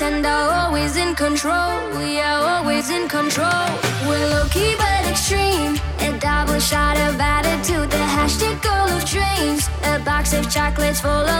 Pretend I'm always in control. We are always in control. We're low key but extreme. A double shot of attitude. The hashtag goal of dreams. A box of chocolates full of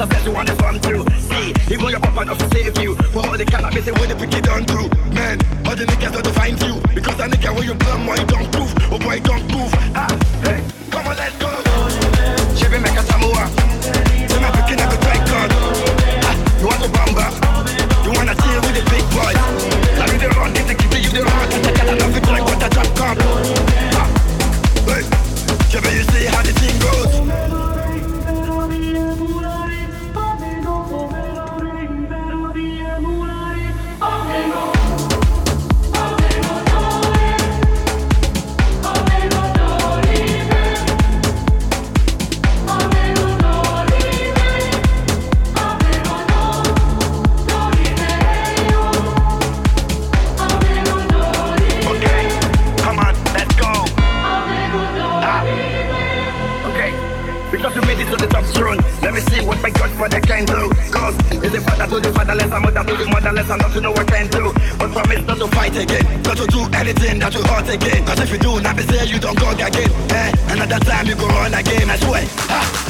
on. that you hurt again Cause if you do, not be say you don't go again eh? Another time you go run again, I swear ha!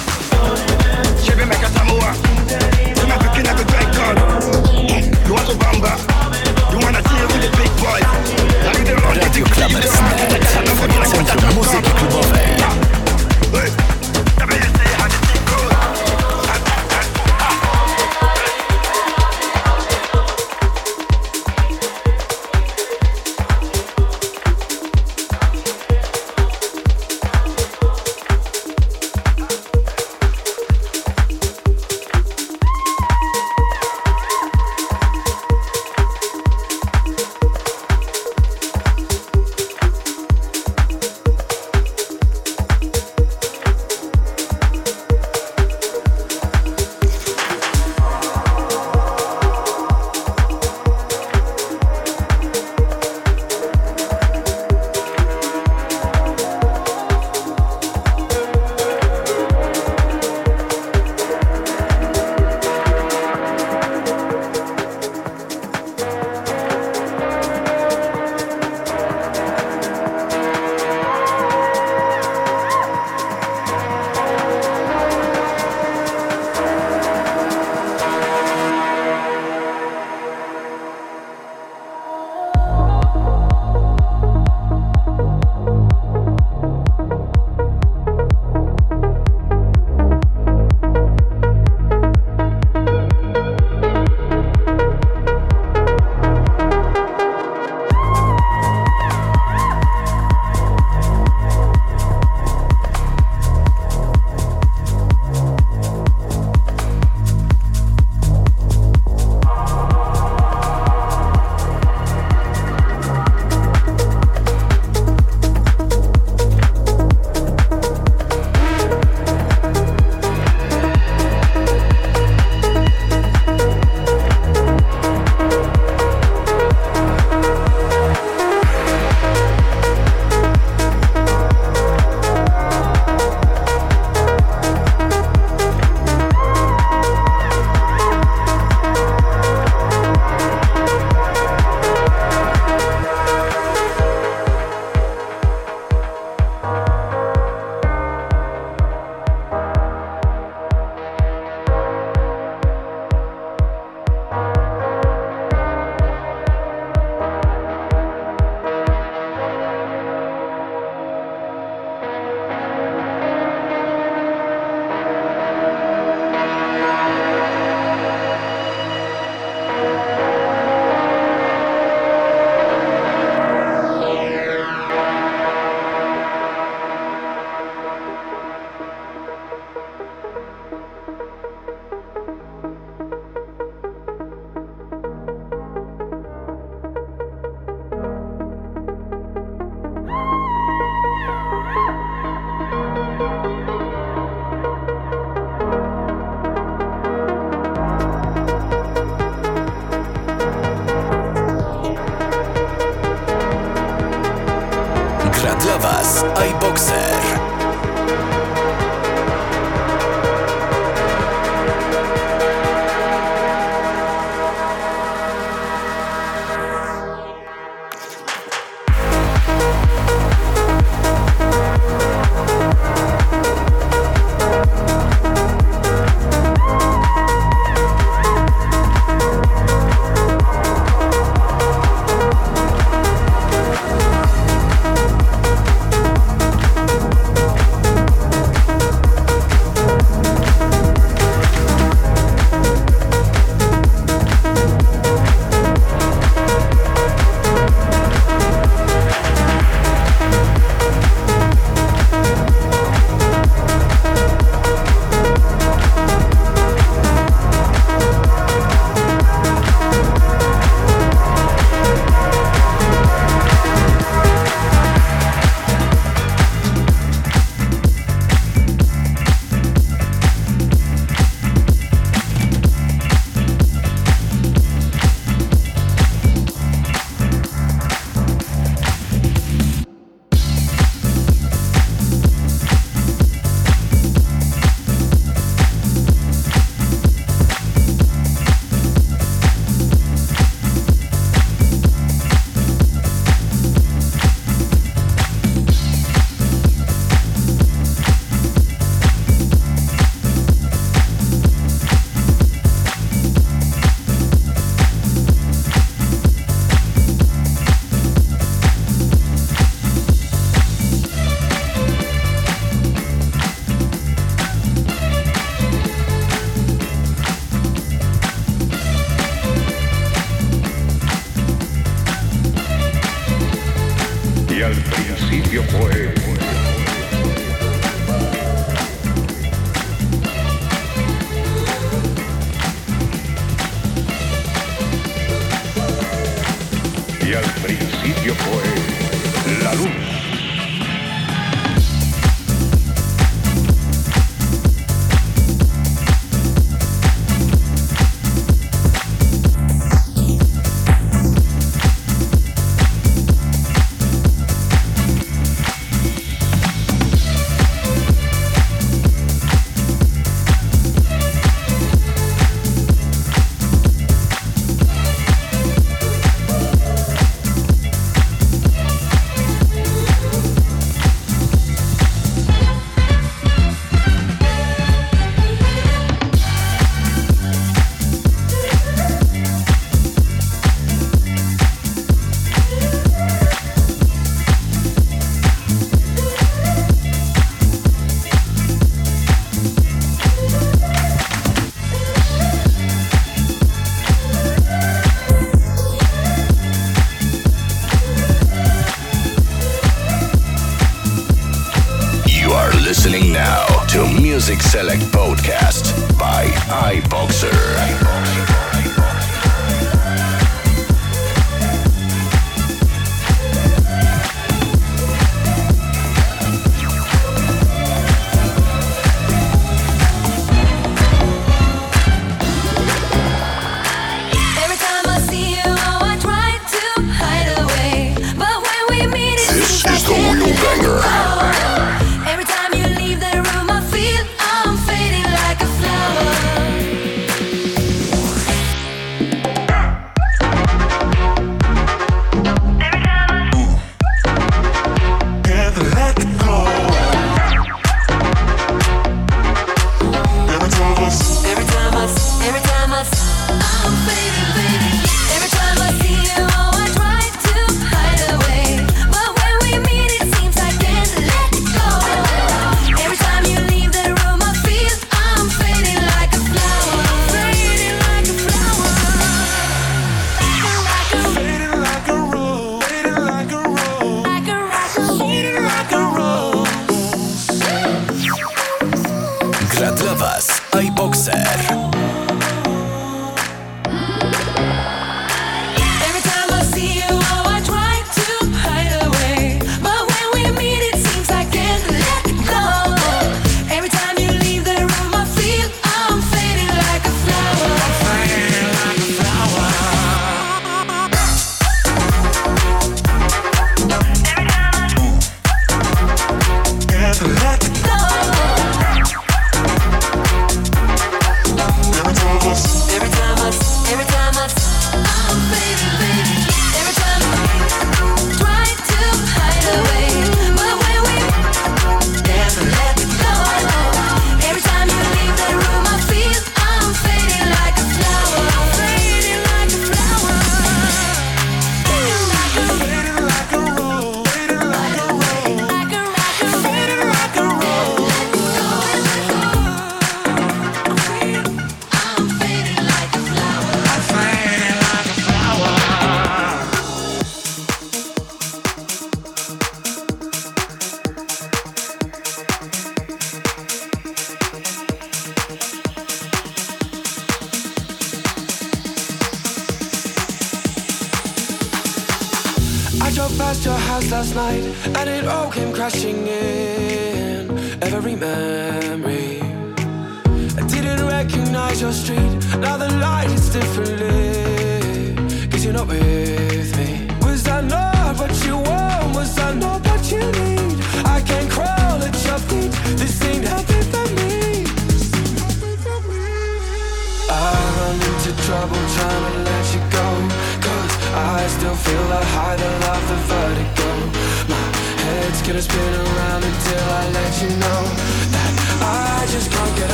Music Select Podcast by iBoxer. iBoxer.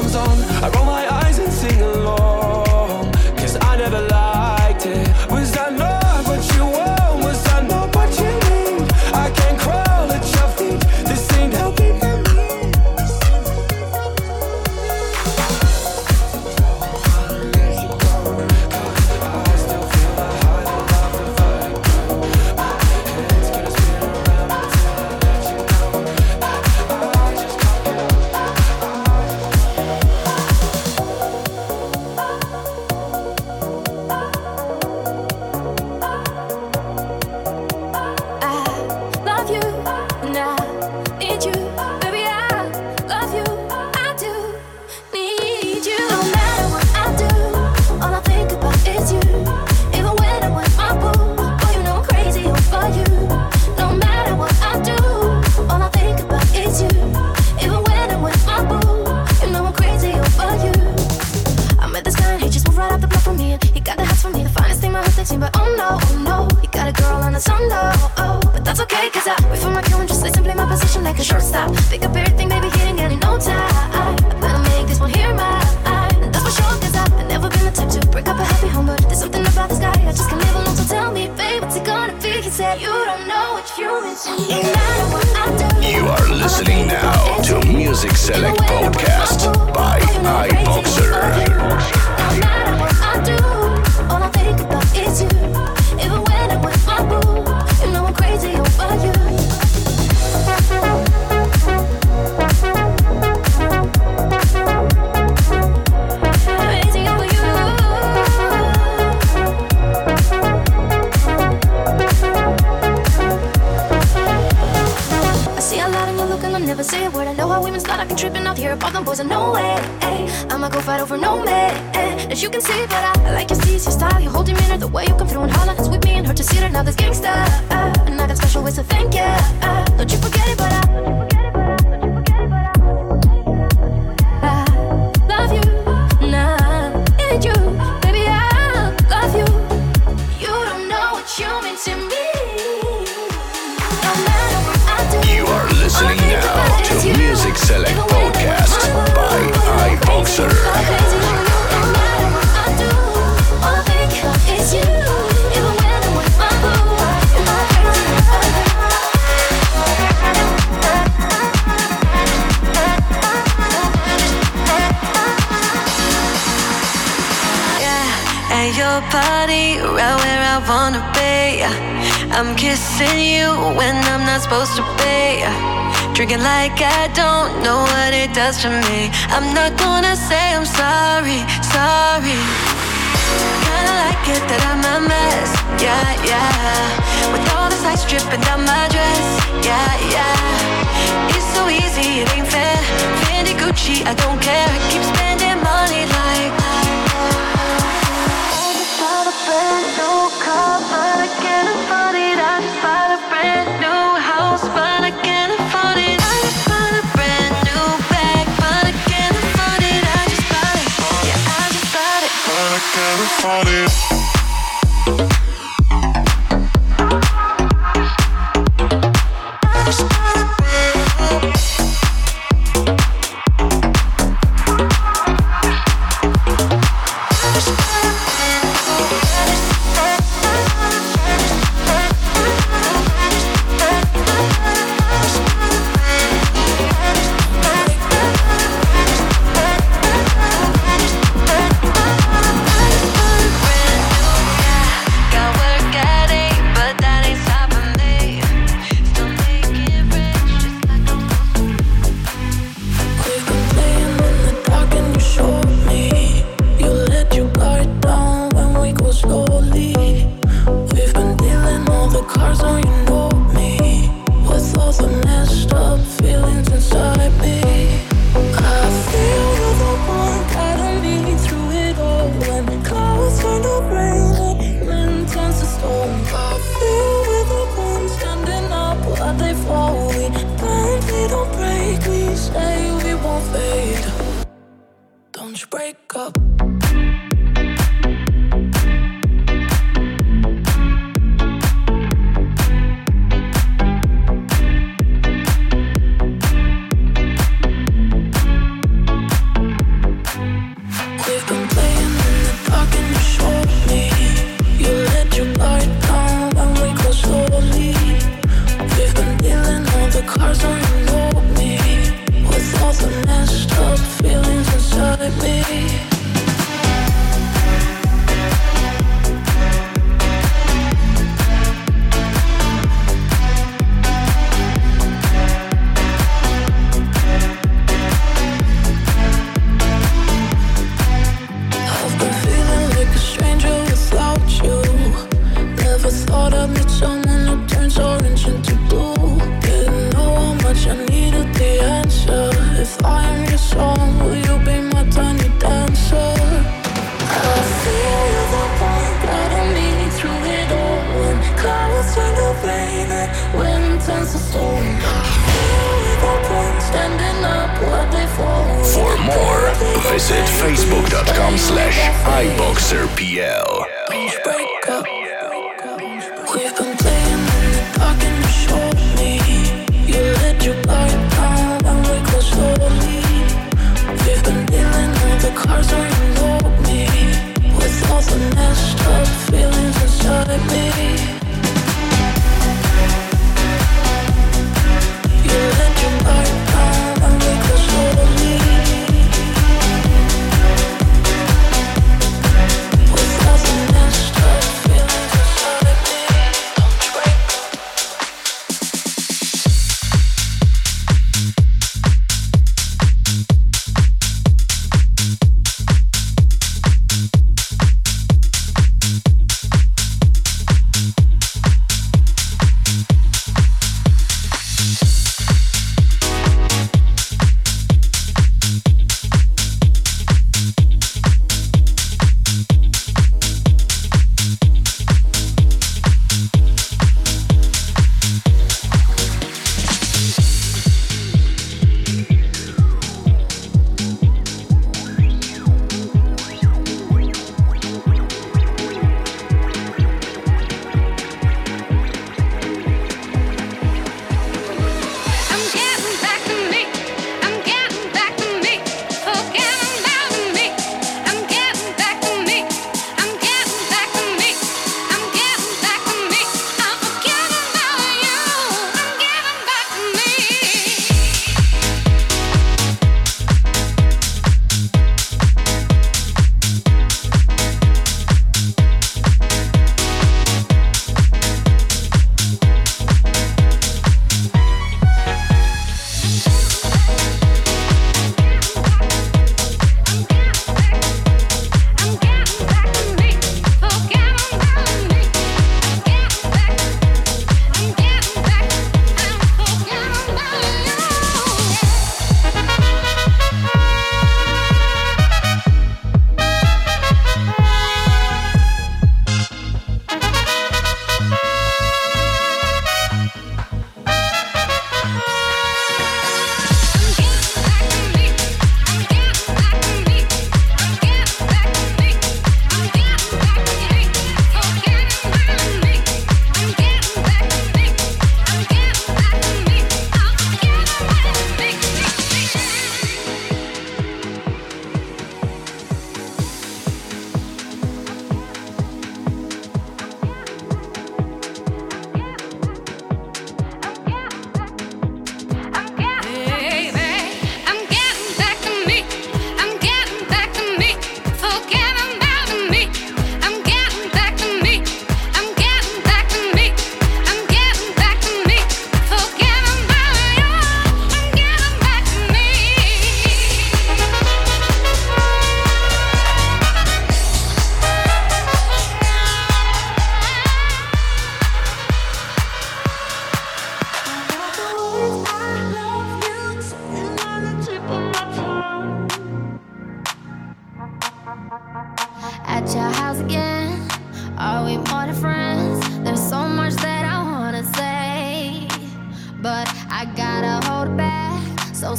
comes on. I roll I don't care. I keep spending money like. I just bought a brand new car, but I can't afford it. I just bought a brand new house, but I can't afford it. I just bought a brand new bag, but I can't afford it. I just bought it. Yeah, I just bought it, but I can't afford it.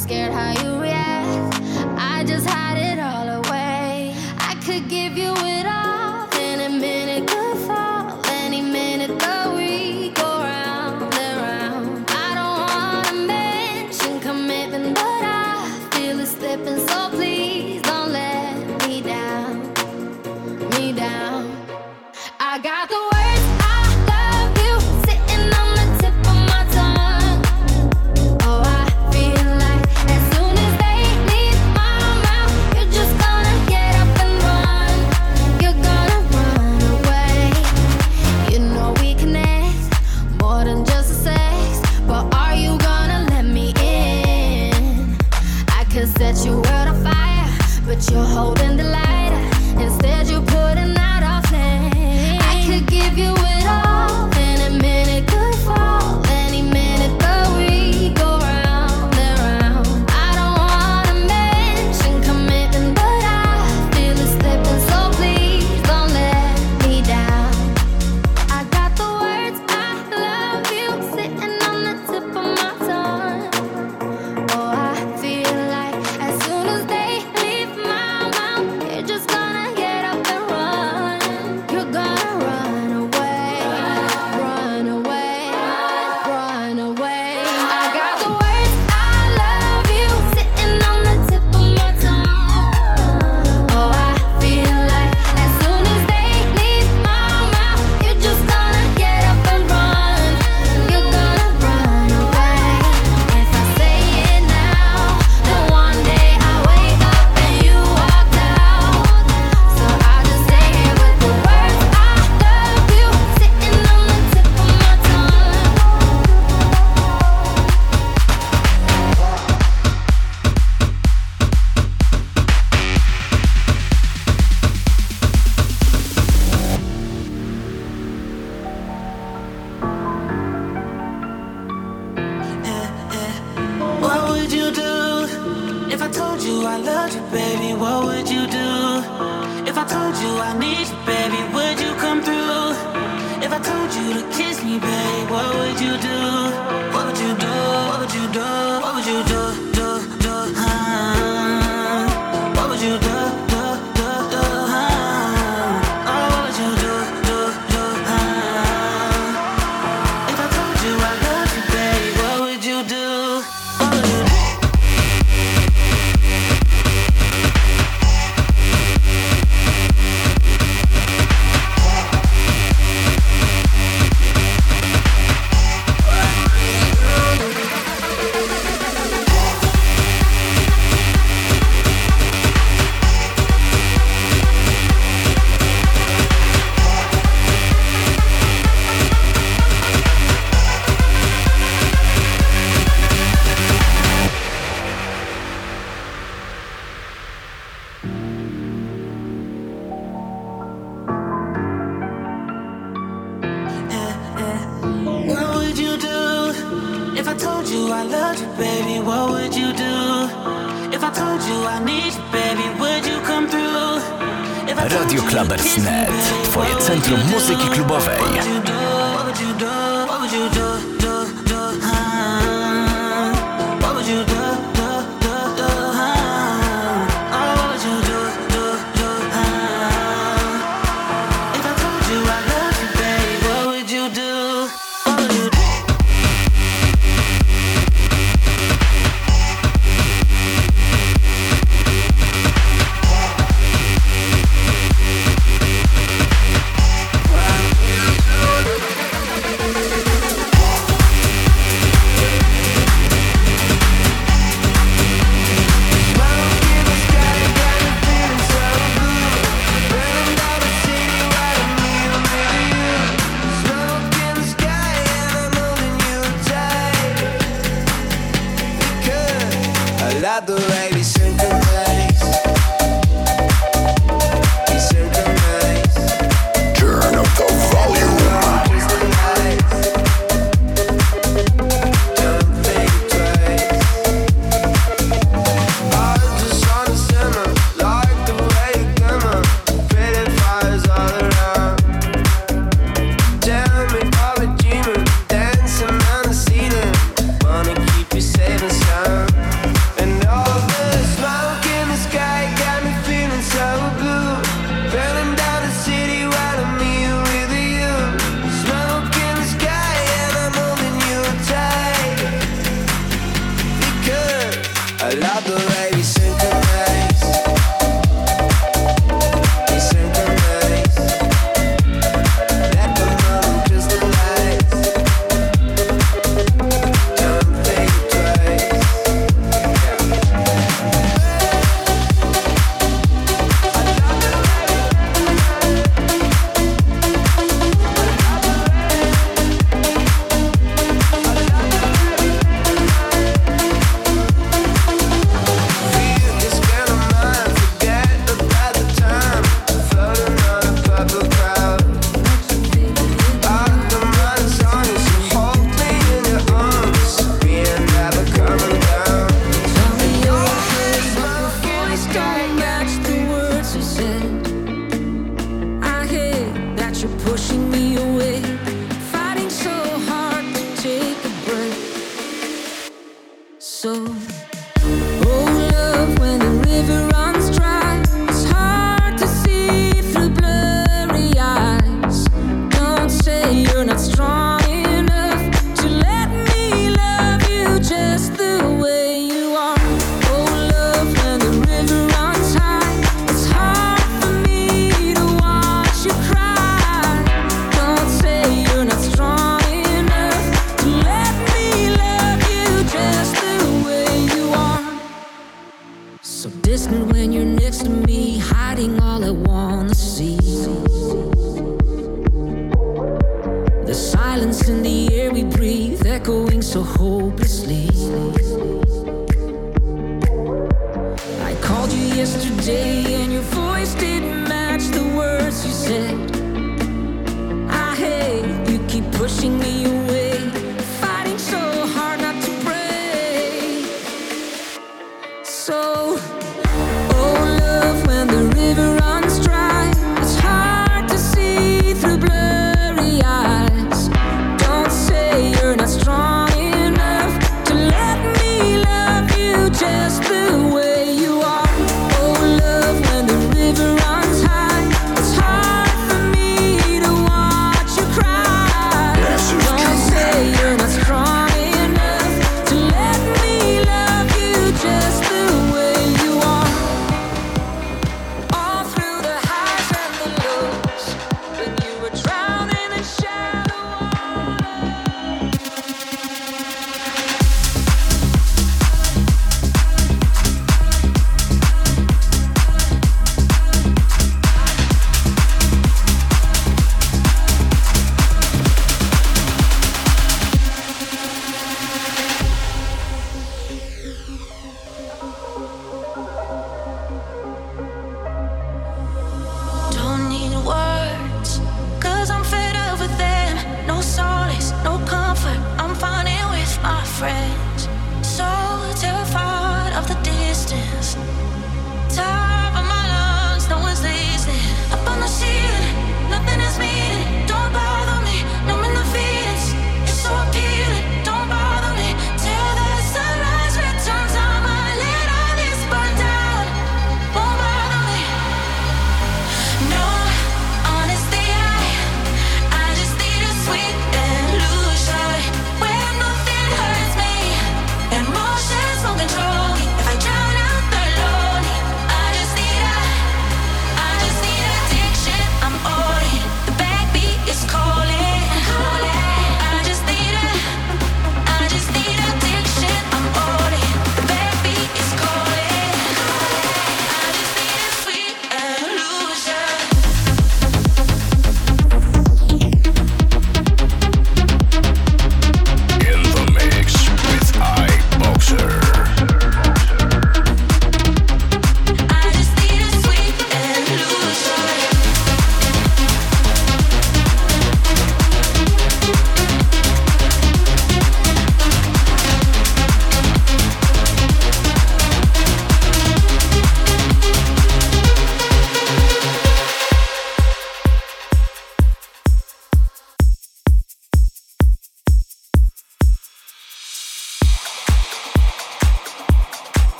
scared how you told baby, what would you do? If I told you I need you, baby, would you come through? Radio Clubbers Net, twoje centrum muzyki klubowej.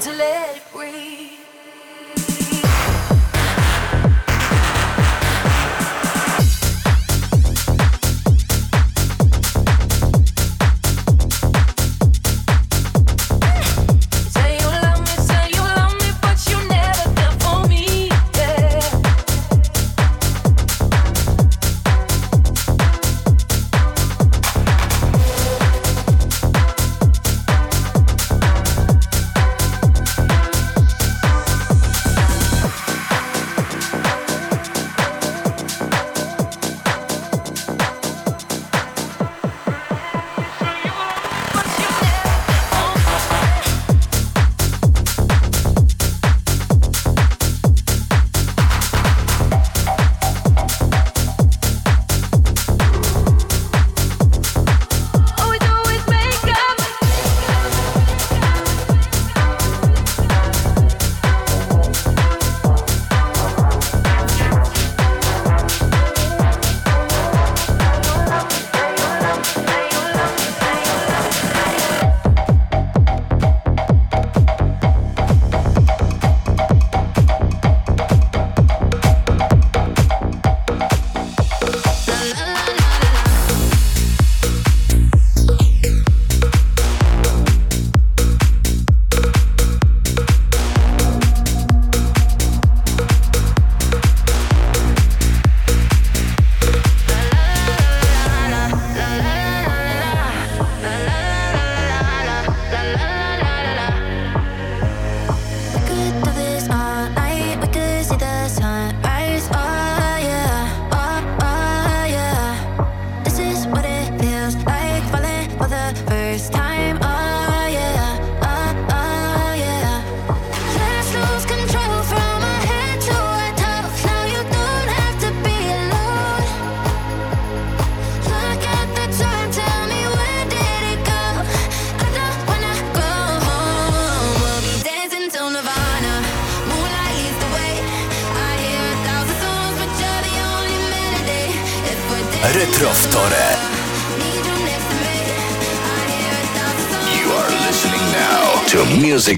to let it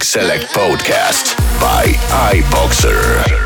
Music Select Podcast by iBoxer.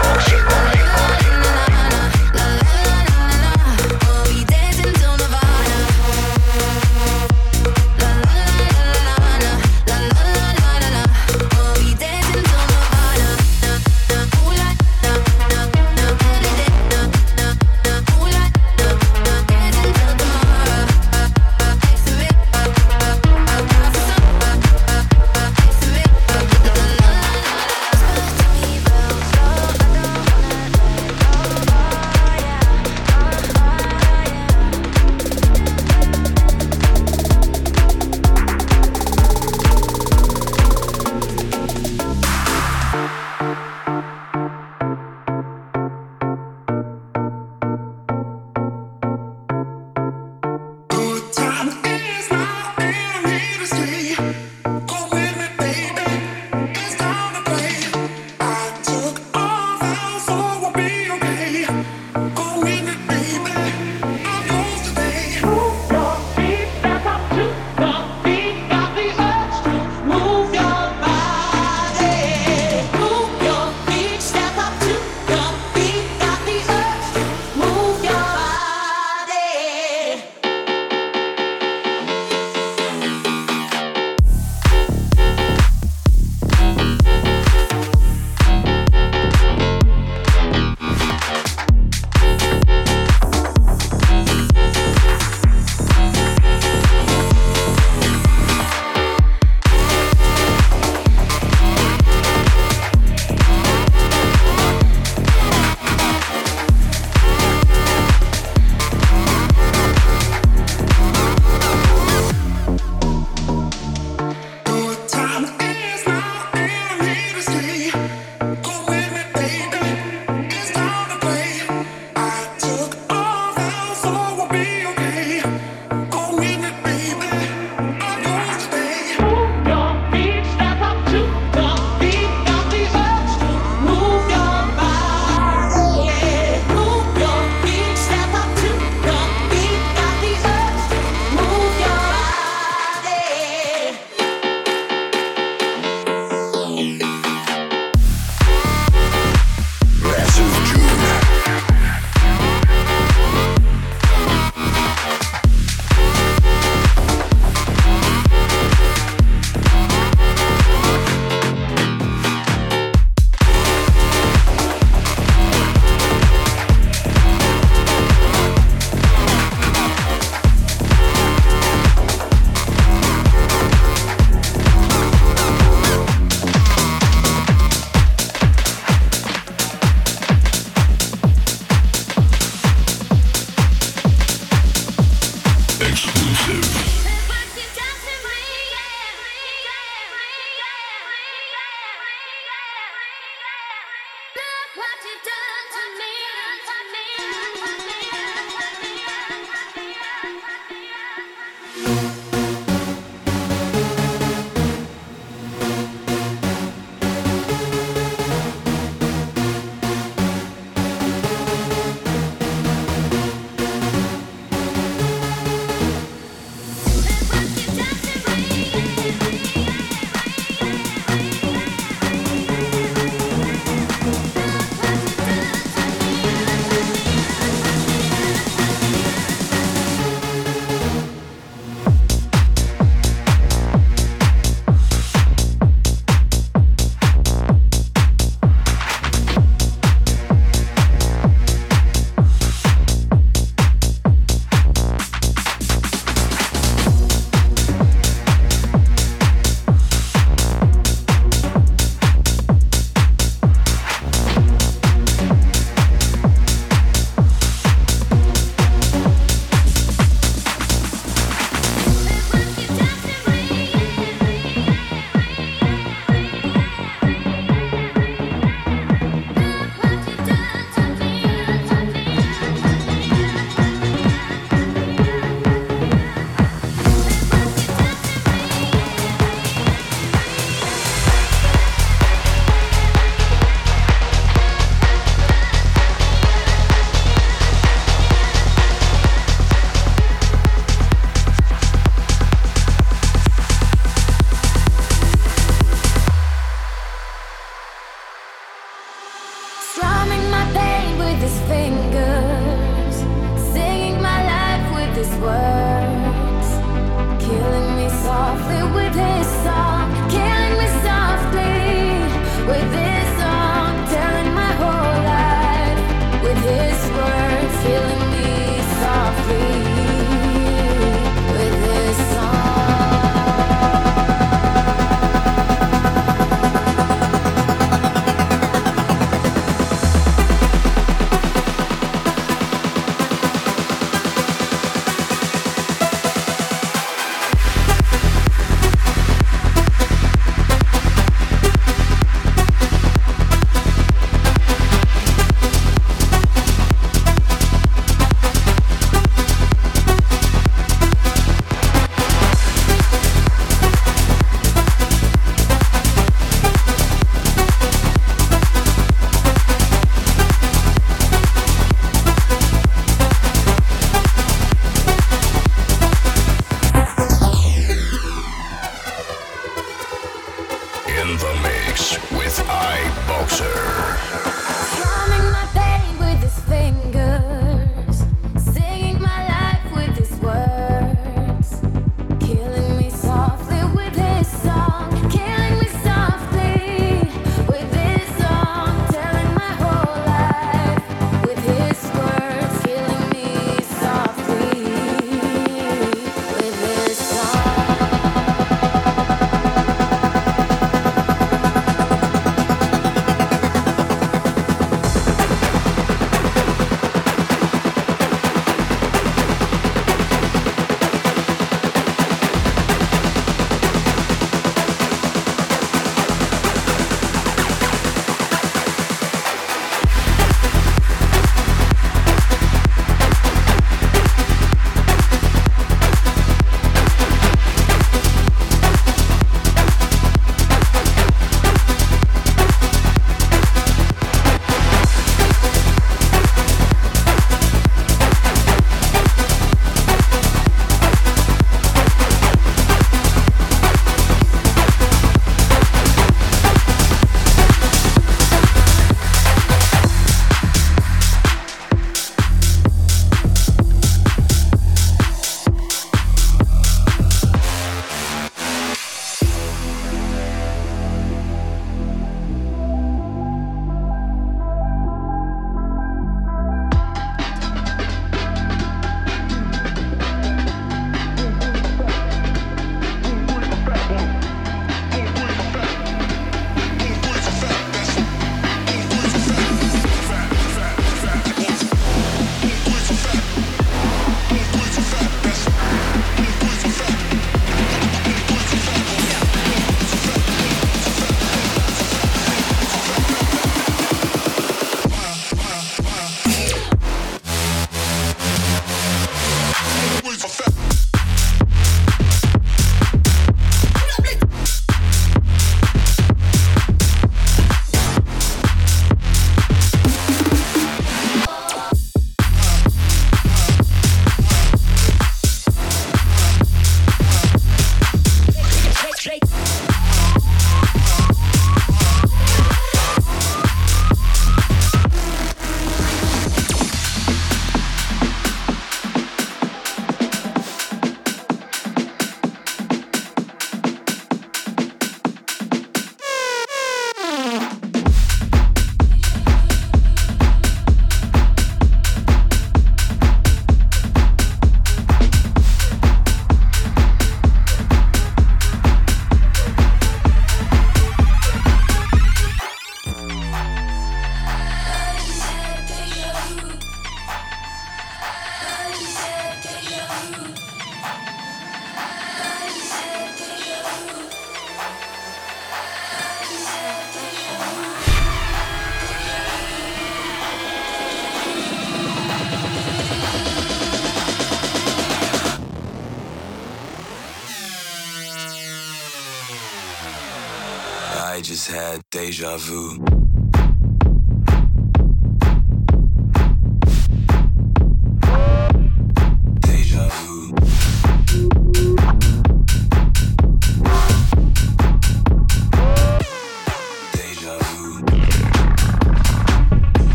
j'avoue.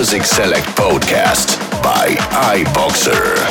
Music Select Podcast by iBoxer.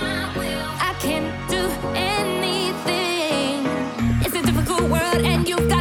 I can't do anything. It's a difficult world, and you've got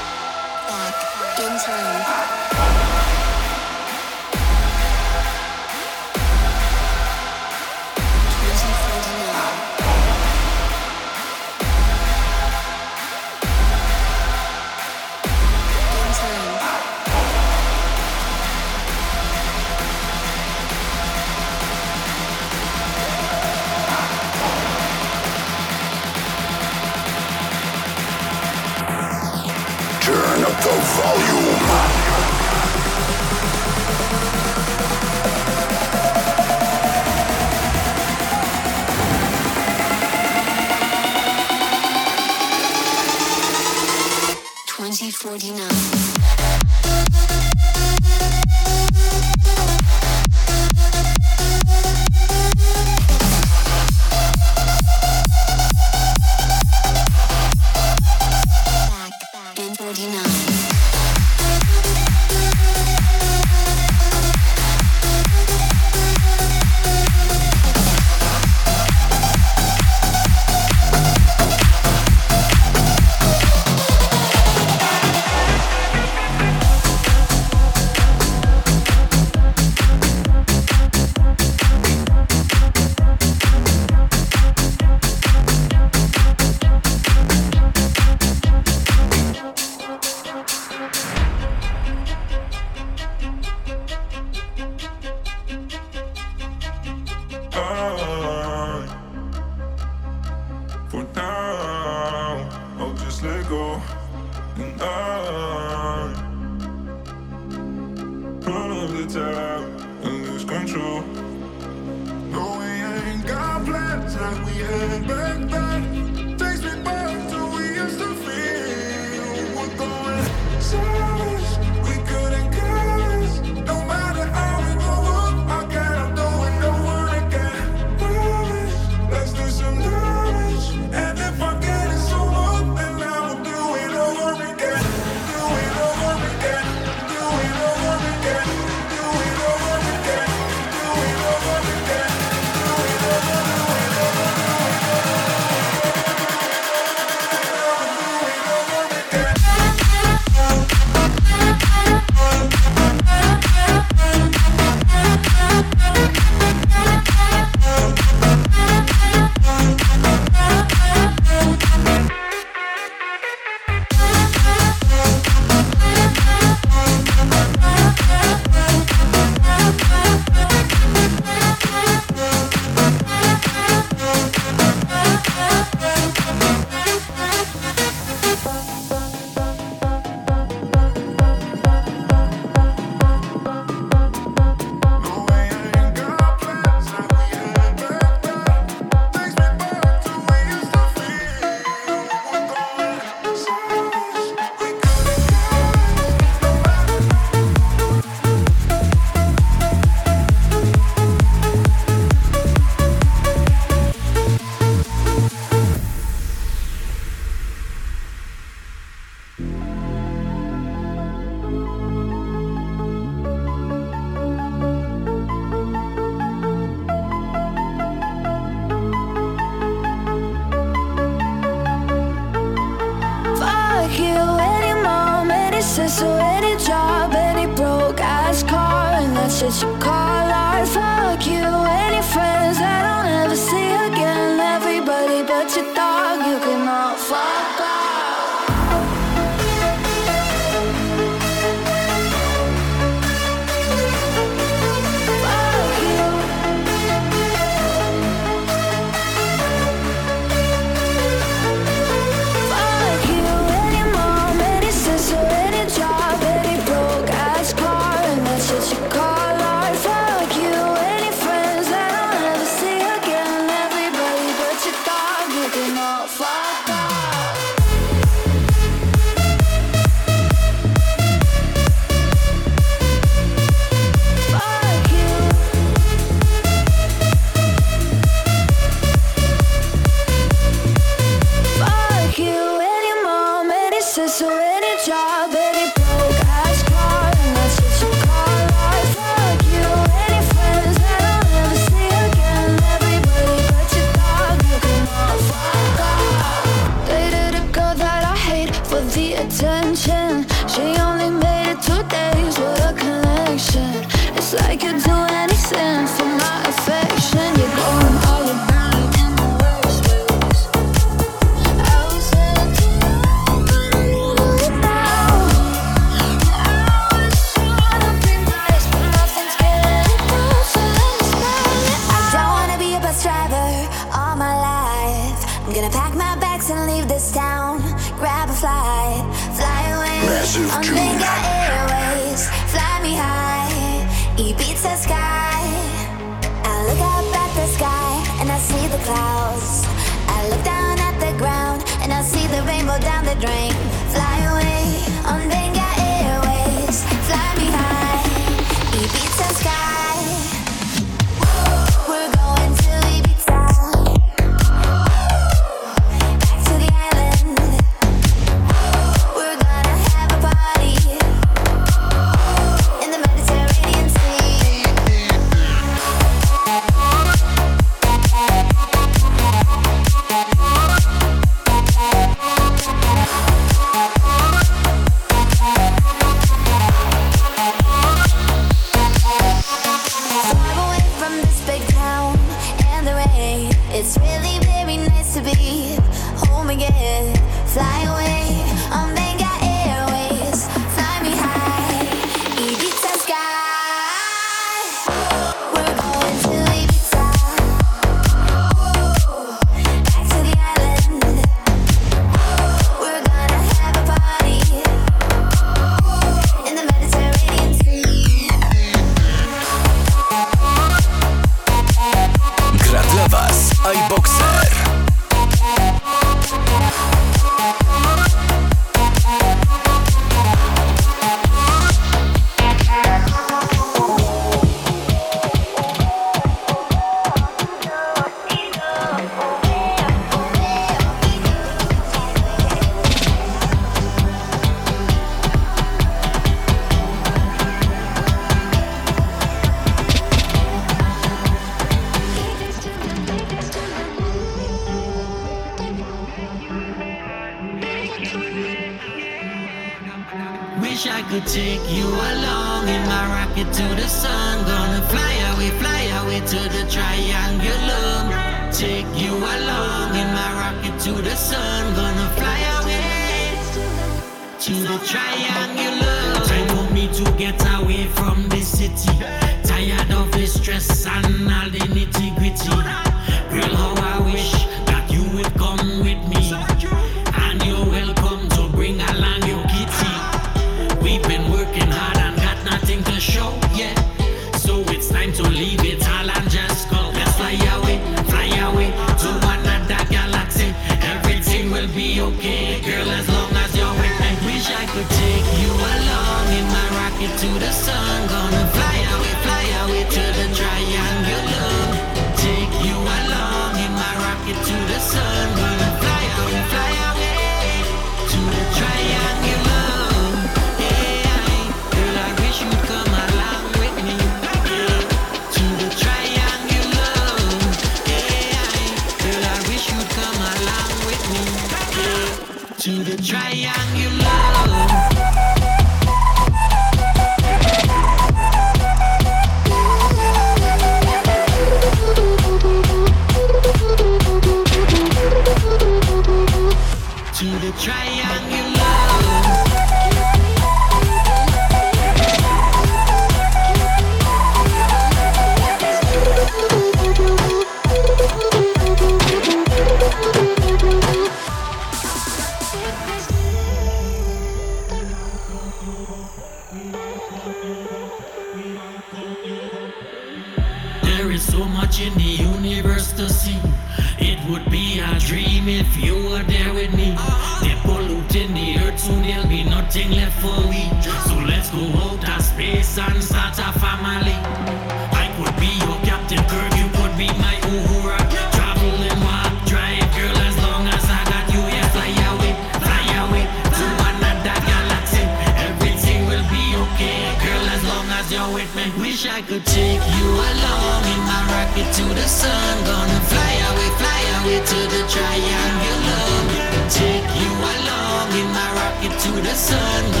the sun.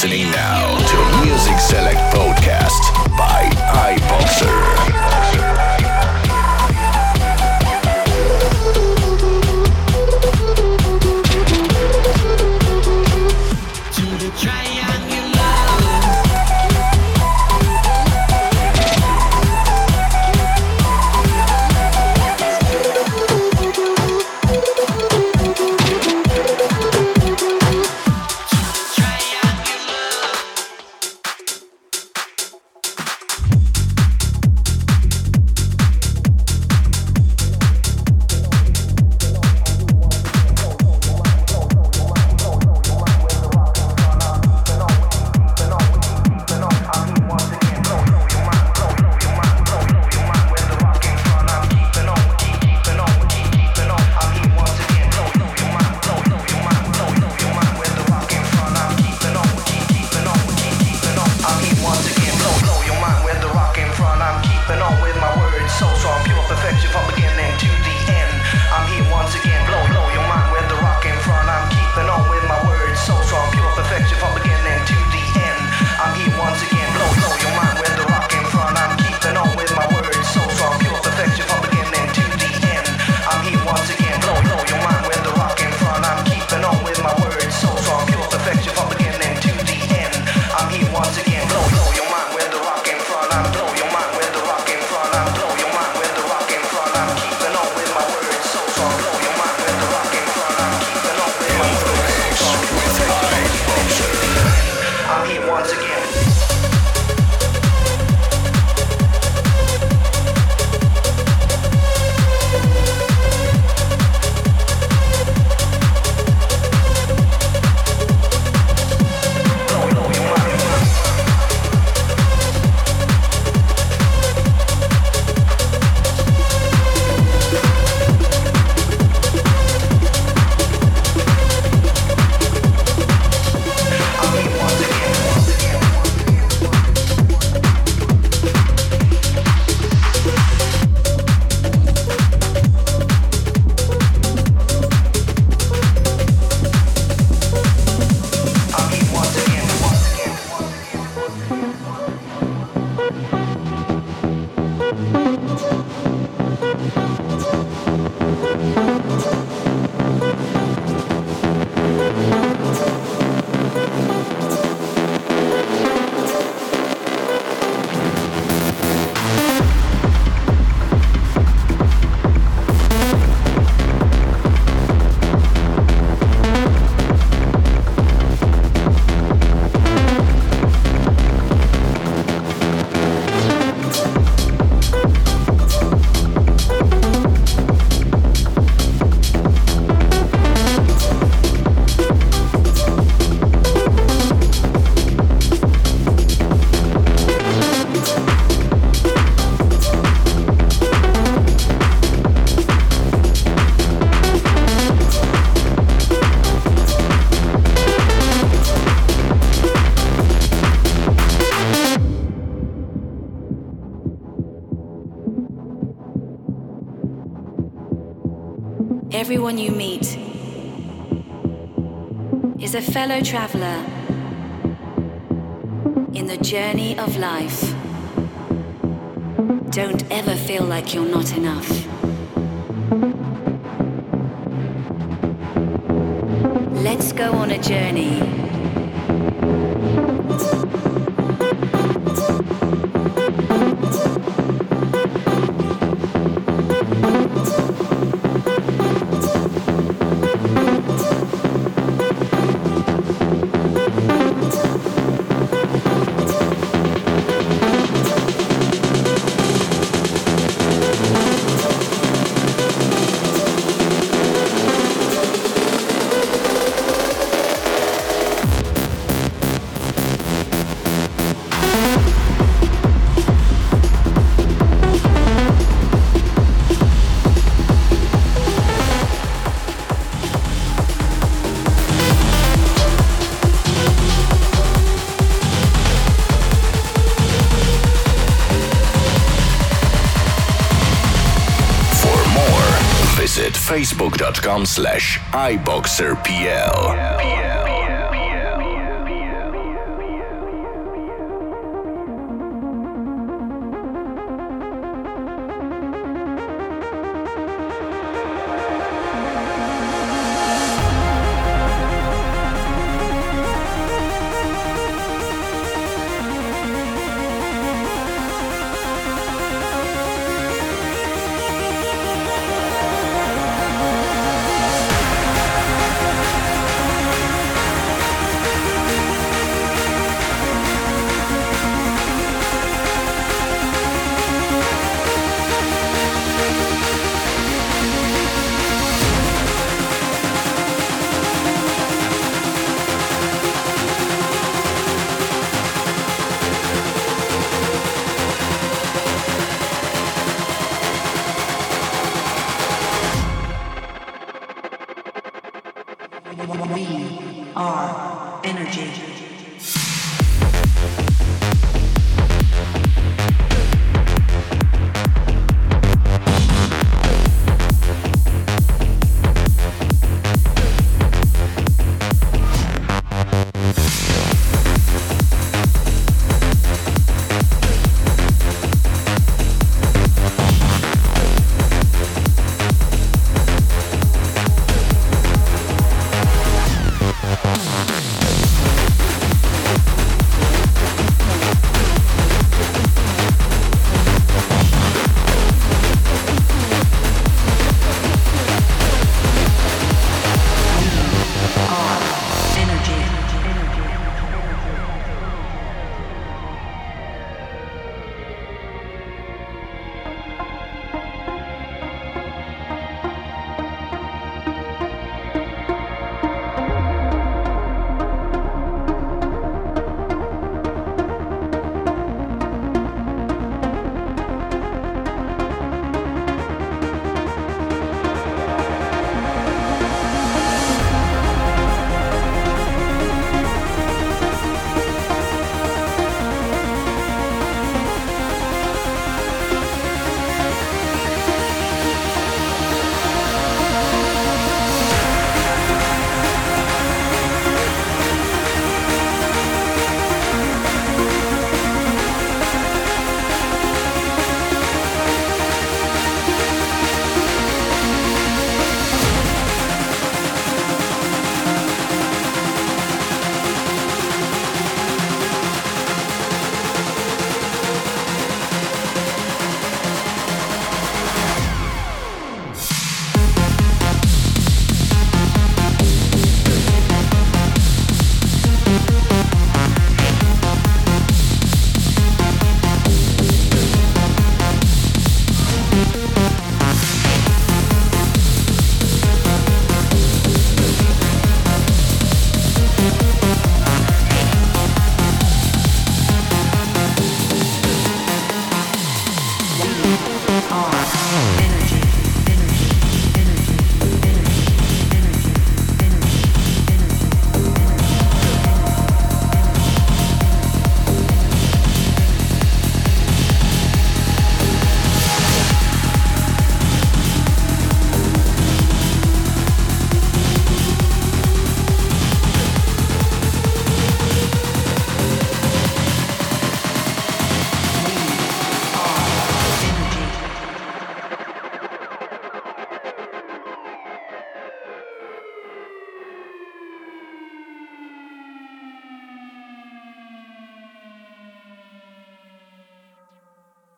listening now to Music Select Podcast by Iboxer. everyone you meet is a fellow traveler in the journey of life. Don't ever feel like you're not enough. Let's go on a journey. facebook.com slash iboxerpl. We are energy.